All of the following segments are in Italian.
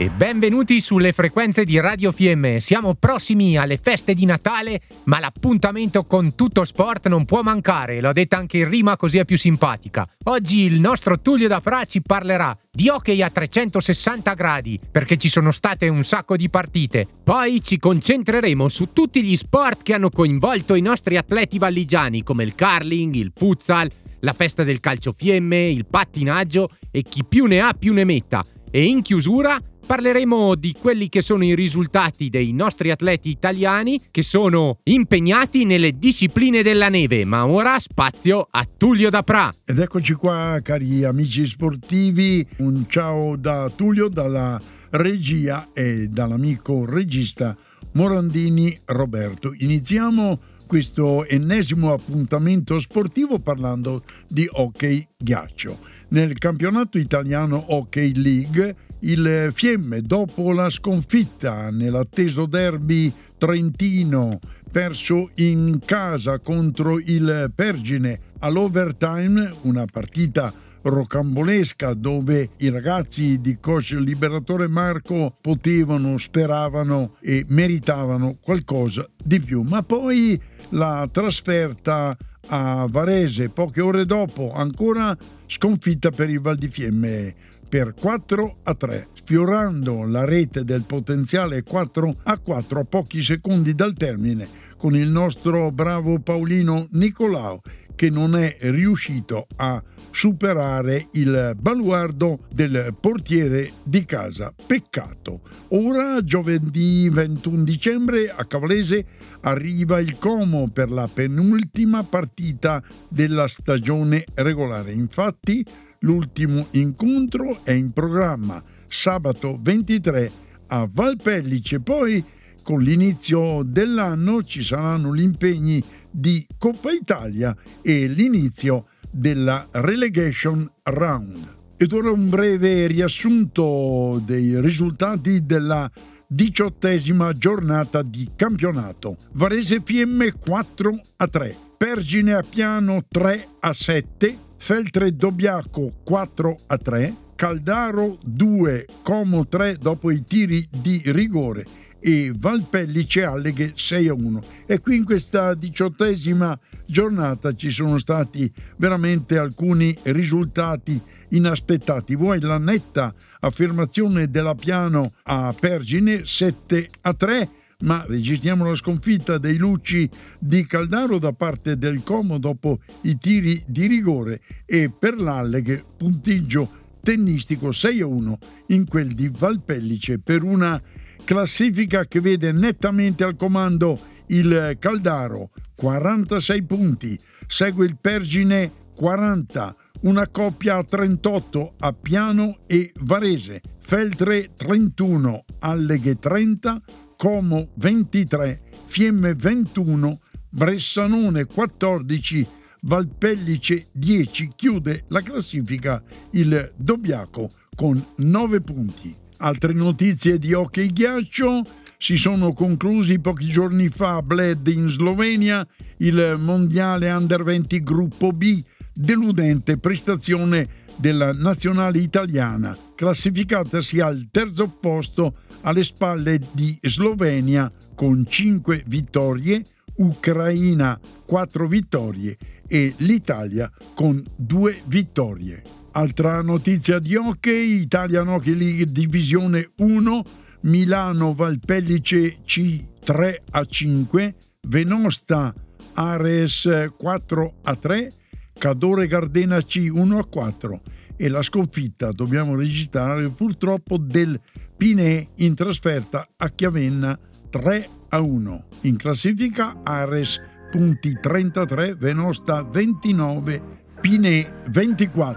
E benvenuti sulle frequenze di Radio FM. Siamo prossimi alle feste di Natale, ma l'appuntamento con tutto sport non può mancare. L'ho detta anche in rima così è più simpatica. Oggi il nostro Tullio da Pra ci parlerà di hockey a 360 gradi, perché ci sono state un sacco di partite. Poi ci concentreremo su tutti gli sport che hanno coinvolto i nostri atleti valligiani, come il curling, il futsal, la festa del calcio fiemme, il pattinaggio e chi più ne ha più ne metta. E in chiusura Parleremo di quelli che sono i risultati dei nostri atleti italiani che sono impegnati nelle discipline della neve, ma ora spazio a Tullio da Pra. Ed eccoci qua cari amici sportivi, un ciao da Tullio dalla regia e dall'amico regista Morandini Roberto. Iniziamo questo ennesimo appuntamento sportivo parlando di hockey ghiaccio. Nel campionato italiano Hockey League il Fiemme, dopo la sconfitta nell'atteso derby trentino perso in casa contro il Pergine all'overtime, una partita rocambolesca dove i ragazzi di coach Liberatore Marco potevano, speravano e meritavano qualcosa di più. Ma poi la trasferta a Varese poche ore dopo, ancora sconfitta per il Val di Fiemme per 4 a 3, sfiorando la rete del potenziale 4 a 4 a pochi secondi dal termine, con il nostro bravo Paolino Nicolao che non è riuscito a superare il baluardo del portiere di casa. Peccato. Ora, giovedì 21 dicembre, a Cavlese arriva il Como per la penultima partita della stagione regolare. Infatti, L'ultimo incontro è in programma sabato 23 a Valpellice, poi con l'inizio dell'anno ci saranno gli impegni di Coppa Italia e l'inizio della relegation round. Ed ora un breve riassunto dei risultati della diciottesima giornata di campionato. Varese PM 4 a 3, Pergine a Piano 3 a 7, Feltre Dobbiaco 4 a 3, Caldaro 2, Como 3 dopo i tiri di rigore e Valpellice Alleghe 6 a 1. E qui in questa diciottesima giornata ci sono stati veramente alcuni risultati inaspettati. Vuoi la netta affermazione della Piano a Pergine 7 a 3 ma registriamo la sconfitta dei Lucci di Caldaro da parte del Como dopo i tiri di rigore e per l'Alleghe punteggio tennistico 6-1 in quel di Valpellice per una classifica che vede nettamente al comando il Caldaro 46 punti, segue il Pergine 40, una coppia a 38 a Piano e Varese, Feltre 31, Alleghe 30, Como 23, Fiemme 21, Bressanone 14, Valpellice 10 chiude la classifica il Dobbiaco con 9 punti. Altre notizie di hockey ghiaccio si sono conclusi pochi giorni fa a Bled in Slovenia il mondiale Under 20 gruppo B, deludente prestazione della nazionale italiana, classificatasi al terzo posto alle spalle di Slovenia con 5 vittorie, Ucraina 4 vittorie e l'Italia con 2 vittorie. Altra notizia di hockey, Italian Hockey League Divisione 1, Milano Valpellice C 3 a 5, Venosta Ares 4 a 3, Cadore Gardena C 1 a 4 e la sconfitta, dobbiamo registrare purtroppo, del Pinè in trasferta a Chiavenna 3 a 1. In classifica Ares punti 33, Venosta 29, Pinè 24.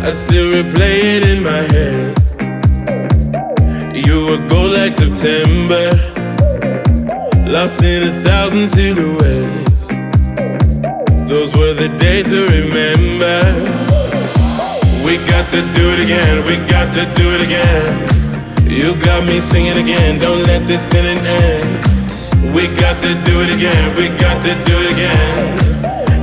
I still replay it in my head. You would go like September, lost in a thousand silhouettes. those were the days to remember. We got to do it again, we got to do it again. You got me singing again, don't let this feeling end. We got to do it again, we got to do it again.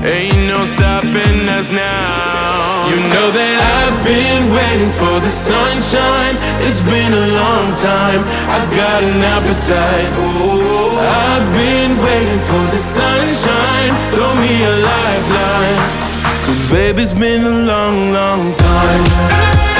Ain't no stopping us now. You know that I've been waiting for the sunshine. It's been a long time. I've got an appetite. Ooh, I've been waiting for the sunshine. Throw me a lifeline. Cause baby, it's been a long, long time.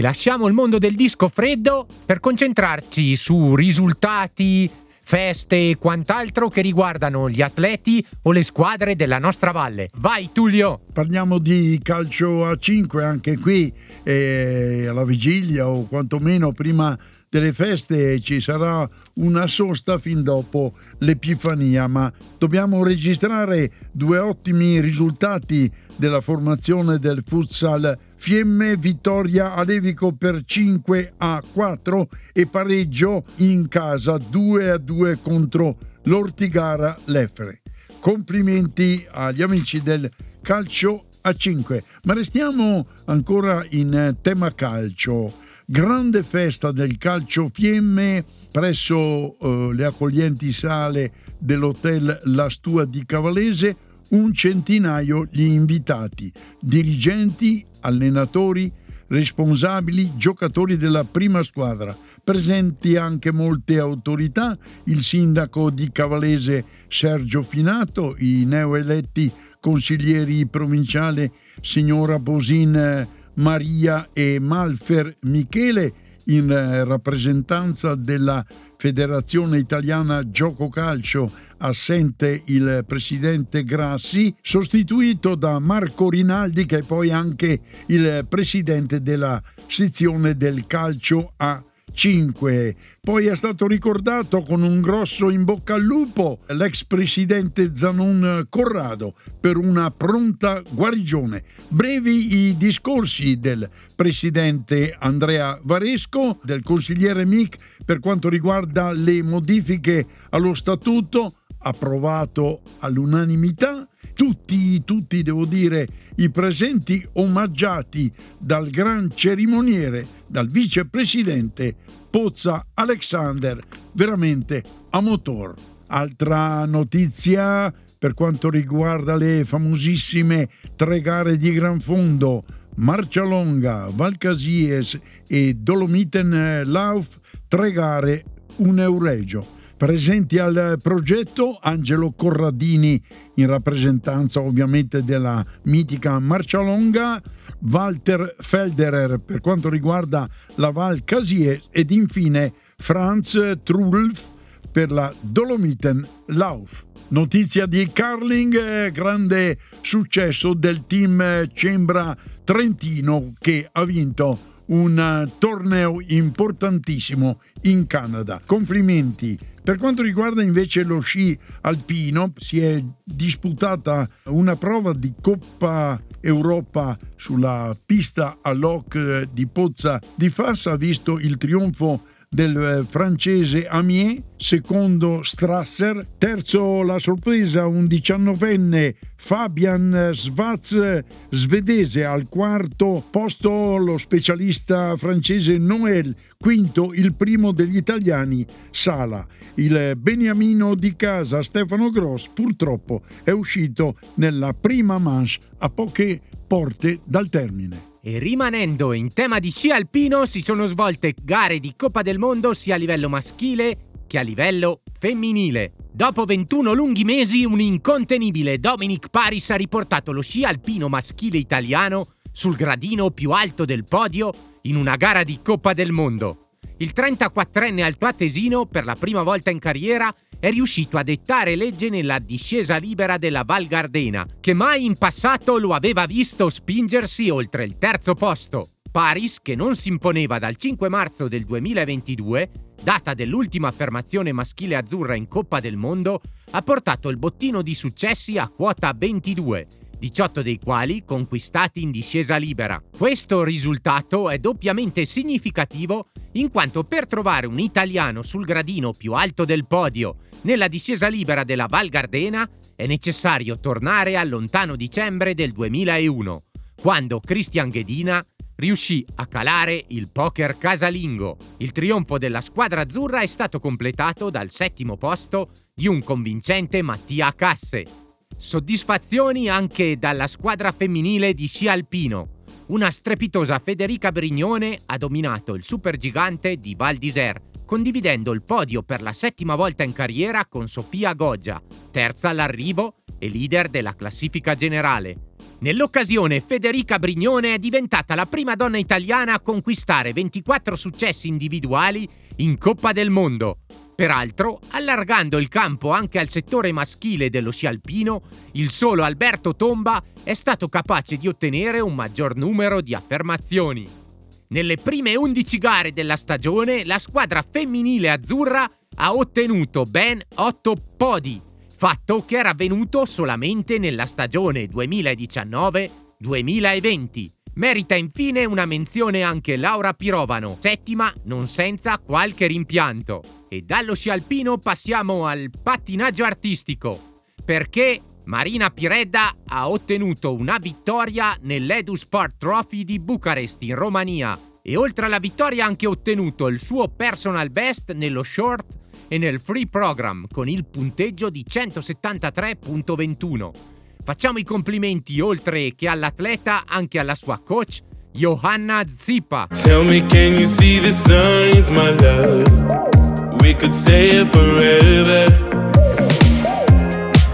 E lasciamo il mondo del disco freddo per concentrarci su risultati, feste e quant'altro che riguardano gli atleti o le squadre della nostra valle. Vai Tullio! Parliamo di calcio a 5 anche qui, eh, alla vigilia o quantomeno prima delle feste ci sarà una sosta fin dopo l'Epifania, ma dobbiamo registrare due ottimi risultati della formazione del futsal Fiemme vittoria a Levico per 5 a 4 e pareggio in casa 2 a 2 contro l'Ortigara Lefre. Complimenti agli amici del calcio a 5. Ma restiamo ancora in tema calcio. Grande festa del calcio Fiemme presso eh, le accoglienti sale dell'hotel La Stua di Cavalese un centinaio gli invitati, dirigenti, allenatori, responsabili, giocatori della prima squadra. Presenti anche molte autorità, il sindaco di Cavalese Sergio Finato, i neoeletti consiglieri provinciali signora Bosin Maria e Malfer Michele, in rappresentanza della Federazione Italiana Gioco Calcio assente il presidente Grassi, sostituito da Marco Rinaldi che è poi anche il presidente della sezione del calcio a 5. Poi è stato ricordato con un grosso in bocca al lupo l'ex presidente Zanon Corrado per una pronta guarigione. Brevi i discorsi del presidente Andrea Varesco, del consigliere Mic per quanto riguarda le modifiche allo statuto approvato all'unanimità, tutti, tutti devo dire, i presenti omaggiati dal gran cerimoniere, dal vicepresidente Pozza Alexander, veramente a motor. Altra notizia per quanto riguarda le famosissime tre gare di gran fondo, Marcialonga, Valcasies e Dolomiten Lauf, tre gare, un euregio. Presenti al progetto Angelo Corradini in rappresentanza ovviamente della mitica Marcialonga, Walter Felderer per quanto riguarda la Val Casier ed infine Franz Trulf per la Dolomiten Lauf. Notizia di Carling, grande successo del team Cembra Trentino che ha vinto un torneo importantissimo in Canada. Complimenti per quanto riguarda invece lo sci alpino, si è disputata una prova di Coppa Europa sulla pista a Loc di Pozza di Fassa, ha visto il trionfo del eh, francese Amiens, secondo Strasser, terzo la sorpresa un diciannovenne Fabian Svaz svedese al quarto posto lo specialista francese Noël, quinto il primo degli italiani Sala. Il beniamino di casa Stefano Gross purtroppo è uscito nella prima manche a poche porte dal termine. E rimanendo in tema di sci alpino, si sono svolte gare di Coppa del Mondo sia a livello maschile che a livello femminile. Dopo 21 lunghi mesi, un incontenibile Dominic Paris ha riportato lo sci alpino maschile italiano sul gradino più alto del podio in una gara di Coppa del Mondo. Il 34enne altoatesino, per la prima volta in carriera, è riuscito a dettare legge nella discesa libera della Val Gardena, che mai in passato lo aveva visto spingersi oltre il terzo posto. Paris, che non si imponeva dal 5 marzo del 2022, data dell'ultima affermazione maschile azzurra in Coppa del Mondo, ha portato il bottino di successi a quota 22, 18 dei quali conquistati in discesa libera. Questo risultato è doppiamente significativo in quanto per trovare un italiano sul gradino più alto del podio nella discesa libera della Val Gardena è necessario tornare al lontano dicembre del 2001, quando Christian Ghedina riuscì a calare il poker casalingo. Il trionfo della squadra azzurra è stato completato dal settimo posto di un convincente Mattia Casse. Soddisfazioni anche dalla squadra femminile di sci alpino. Una strepitosa Federica Brignone ha dominato il supergigante di Val d'Isère, condividendo il podio per la settima volta in carriera con Sofia Goggia, terza all'arrivo e leader della classifica generale. Nell'occasione Federica Brignone è diventata la prima donna italiana a conquistare 24 successi individuali in Coppa del Mondo. Peraltro, allargando il campo anche al settore maschile dello sci alpino, il solo Alberto Tomba è stato capace di ottenere un maggior numero di affermazioni. Nelle prime 11 gare della stagione, la squadra femminile azzurra ha ottenuto ben 8 podi, fatto che era avvenuto solamente nella stagione 2019-2020. Merita infine una menzione anche Laura Pirovano, settima non senza qualche rimpianto. E dallo sci alpino passiamo al pattinaggio artistico, perché Marina Piredda ha ottenuto una vittoria nell'Edu Sport Trophy di Bucarest in Romania e oltre alla vittoria ha anche ottenuto il suo personal best nello short e nel free program con il punteggio di 173.21. Facciamo i complimenti oltre che all'atleta anche alla sua coach Johanna Zipa. Tell me can you see the signs my love? We could stay here forever.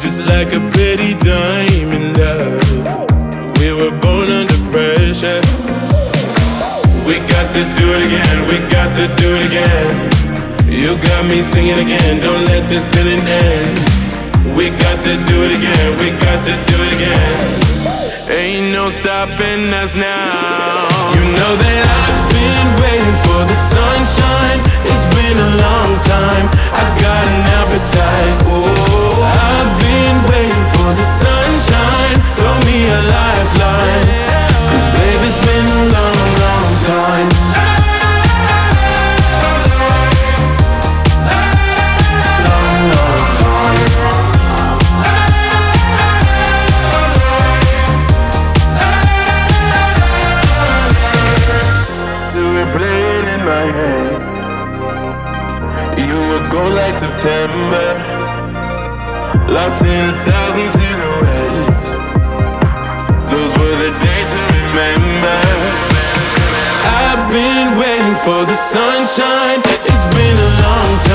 Just like a pretty diamond love. We were born under pressure. We got to do it again, we got to do it again. You got me singing again, don't let this feeling end. We got to do it again, we got to do it again. Ain't no stopping us now. You know that I've been waiting for the sunshine. It's been a long time. I got an appetite. Oh, I've been waiting for the sunshine. Throw me a lifeline. September. Lost in a thousand silhouettes. Those were the days to remember. I've been waiting for the sunshine. It's been a long time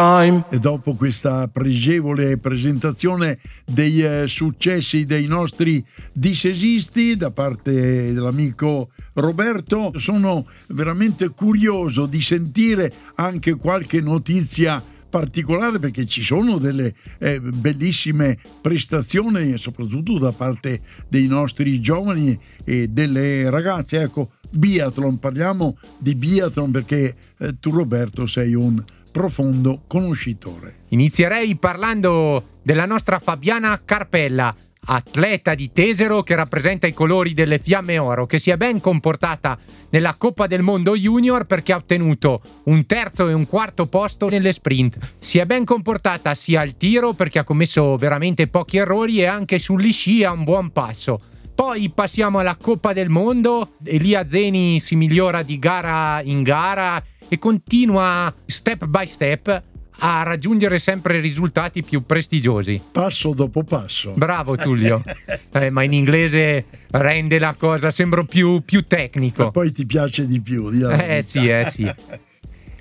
time. E dopo questa pregevole presentazione dei eh, successi dei nostri dissesisti da parte dell'amico Roberto, sono veramente curioso di sentire anche qualche notizia particolare perché ci sono delle eh, bellissime prestazioni soprattutto da parte dei nostri giovani e delle ragazze ecco biathlon parliamo di biathlon perché eh, tu Roberto sei un profondo conoscitore. Inizierei parlando della nostra Fabiana Carpella, atleta di Tesero che rappresenta i colori delle Fiamme Oro, che si è ben comportata nella Coppa del Mondo Junior perché ha ottenuto un terzo e un quarto posto nelle sprint. Si è ben comportata sia al tiro perché ha commesso veramente pochi errori e anche sugli sci ha un buon passo. Poi passiamo alla Coppa del Mondo, Elia Zeni si migliora di gara in gara e continua step by step a raggiungere sempre risultati più prestigiosi. Passo dopo passo. Bravo Tullio, eh, ma in inglese rende la cosa, sembra più, più tecnico. E poi ti piace di più. Eh sì, eh sì.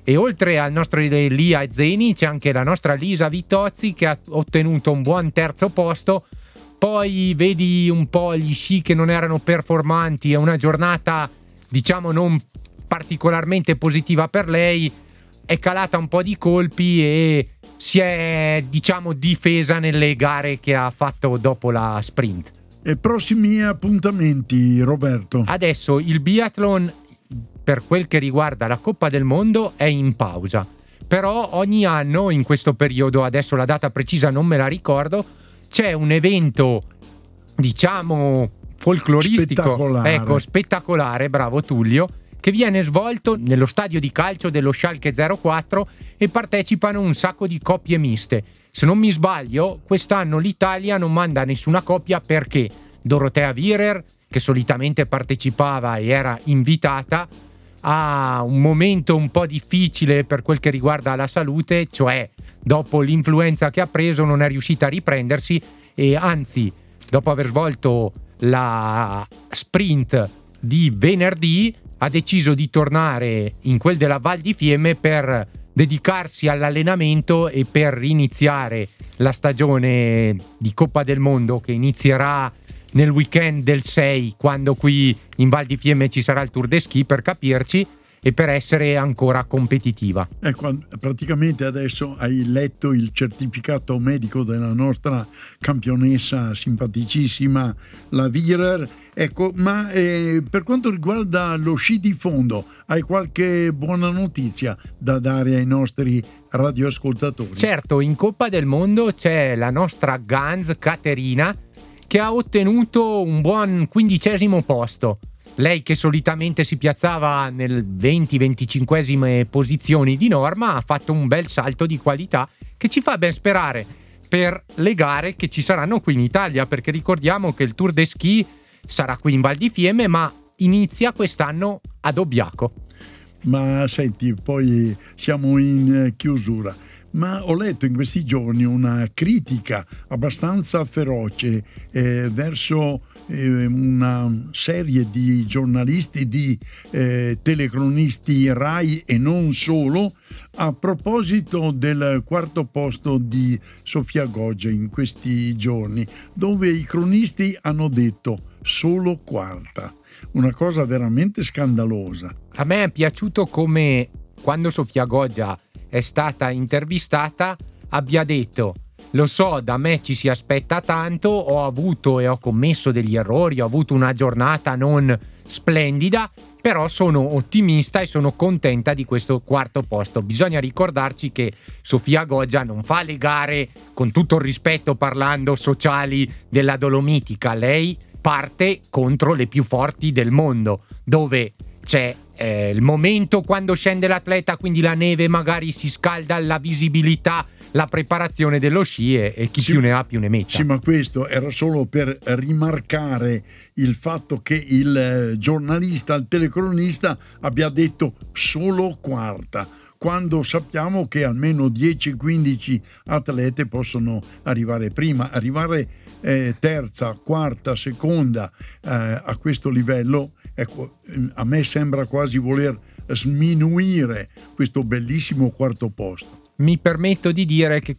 E oltre al nostro Lia Zeni c'è anche la nostra Lisa Vitozzi che ha ottenuto un buon terzo posto. Poi vedi un po' gli sci che non erano performanti, è una giornata diciamo non particolarmente positiva per lei, è calata un po' di colpi e si è diciamo difesa nelle gare che ha fatto dopo la sprint. E prossimi appuntamenti Roberto? Adesso il biathlon per quel che riguarda la Coppa del Mondo è in pausa, però ogni anno in questo periodo, adesso la data precisa non me la ricordo, c'è un evento diciamo folcloristico, spettacolare. ecco, spettacolare, bravo Tullio, che viene svolto nello stadio di calcio dello Schalke 04 e partecipano un sacco di coppie miste. Se non mi sbaglio, quest'anno l'Italia non manda nessuna coppia perché Dorotea Virer, che solitamente partecipava e era invitata, ha un momento un po' difficile per quel che riguarda la salute, cioè dopo l'influenza che ha preso non è riuscita a riprendersi e anzi, dopo aver svolto la sprint di venerdì, ha deciso di tornare in quel della Val di Fiemme per dedicarsi all'allenamento e per iniziare la stagione di Coppa del Mondo che inizierà nel weekend del 6 quando qui in Val di Fiemme ci sarà il Tour de Ski per capirci e per essere ancora competitiva. Ecco, praticamente adesso hai letto il certificato medico della nostra campionessa simpaticissima, la Virer. Ecco, ma eh, per quanto riguarda lo sci di fondo, hai qualche buona notizia da dare ai nostri radioascoltatori? Certo, in Coppa del Mondo c'è la nostra Gans Caterina che ha ottenuto un buon quindicesimo posto lei che solitamente si piazzava nel 20-25 posizioni di norma ha fatto un bel salto di qualità che ci fa ben sperare per le gare che ci saranno qui in Italia, perché ricordiamo che il Tour de Ski sarà qui in Val di Fiemme, ma inizia quest'anno ad Obbiaco. Ma senti, poi siamo in chiusura ma ho letto in questi giorni una critica abbastanza feroce eh, verso una serie di giornalisti, di eh, telecronisti RAI e non solo, a proposito del quarto posto di Sofia Goggia in questi giorni, dove i cronisti hanno detto solo quarta. Una cosa veramente scandalosa. A me è piaciuto come quando Sofia Goggia è stata intervistata abbia detto lo so, da me ci si aspetta tanto, ho avuto e ho commesso degli errori, ho avuto una giornata non splendida, però sono ottimista e sono contenta di questo quarto posto. Bisogna ricordarci che Sofia Goggia non fa le gare, con tutto il rispetto parlando sociali della Dolomitica, lei parte contro le più forti del mondo, dove c'è eh, il momento quando scende l'atleta, quindi la neve magari si scalda, la visibilità la preparazione dello sci e, chi sì, più ne ha più ne metta. Sì, ma questo era solo per rimarcare il fatto che il eh, giornalista, il telecronista abbia detto solo quarta quando sappiamo che almeno 10-15 atlete possono arrivare prima. Arrivare eh, terza, quarta, seconda eh, a questo livello, ecco, a me sembra quasi voler sminuire questo bellissimo quarto posto mi permetto di dire che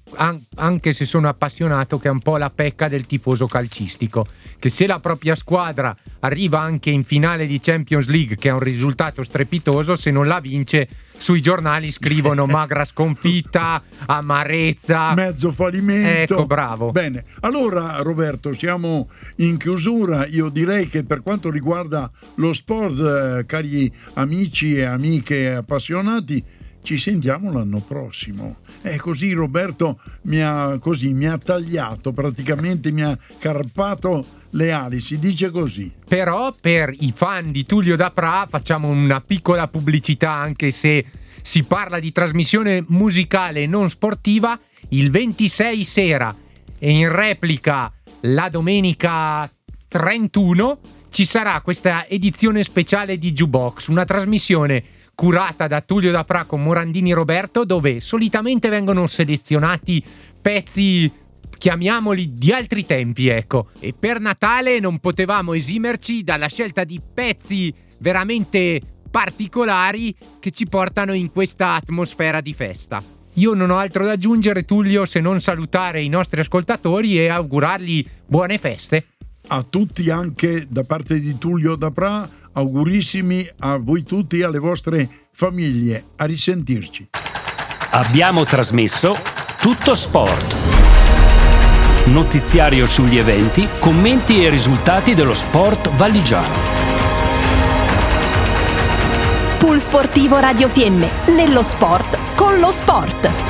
anche se sono appassionato che è un po' la pecca del tifoso calcistico, che se la propria squadra arriva anche in finale di Champions League, che è un risultato strepitoso, se non la vince sui giornali scrivono magra sconfitta, amarezza, mezzo fallimento. Ecco, bravo. Bene, allora Roberto, siamo in chiusura. Io direi che per quanto riguarda lo sport, eh, cari amici e amiche appassionati, ci sentiamo l'anno prossimo. E così Roberto mi ha, così, mi ha tagliato, praticamente mi ha carpato le ali, si dice così. Però per i fan di Tullio Dapra facciamo una piccola pubblicità anche se si parla di trasmissione musicale non sportiva il 26 sera e in replica la domenica 31 ci sarà questa edizione speciale di Jukebox, una trasmissione curata da Tullio Dapra con Morandini Roberto, dove solitamente vengono selezionati pezzi chiamiamoli di altri tempi, ecco. E per Natale non potevamo esimerci dalla scelta di pezzi veramente particolari che ci portano in questa atmosfera di festa. Io non ho altro da aggiungere, Tullio, se non salutare i nostri ascoltatori e augurargli buone feste a tutti anche da parte di Tullio Dapra Augurissimi a voi tutti e alle vostre famiglie. A risentirci. Abbiamo trasmesso Tutto Sport. Notiziario sugli eventi, commenti e risultati dello sport valigiano. Pool Sportivo Radio Fiemme, nello sport con lo sport.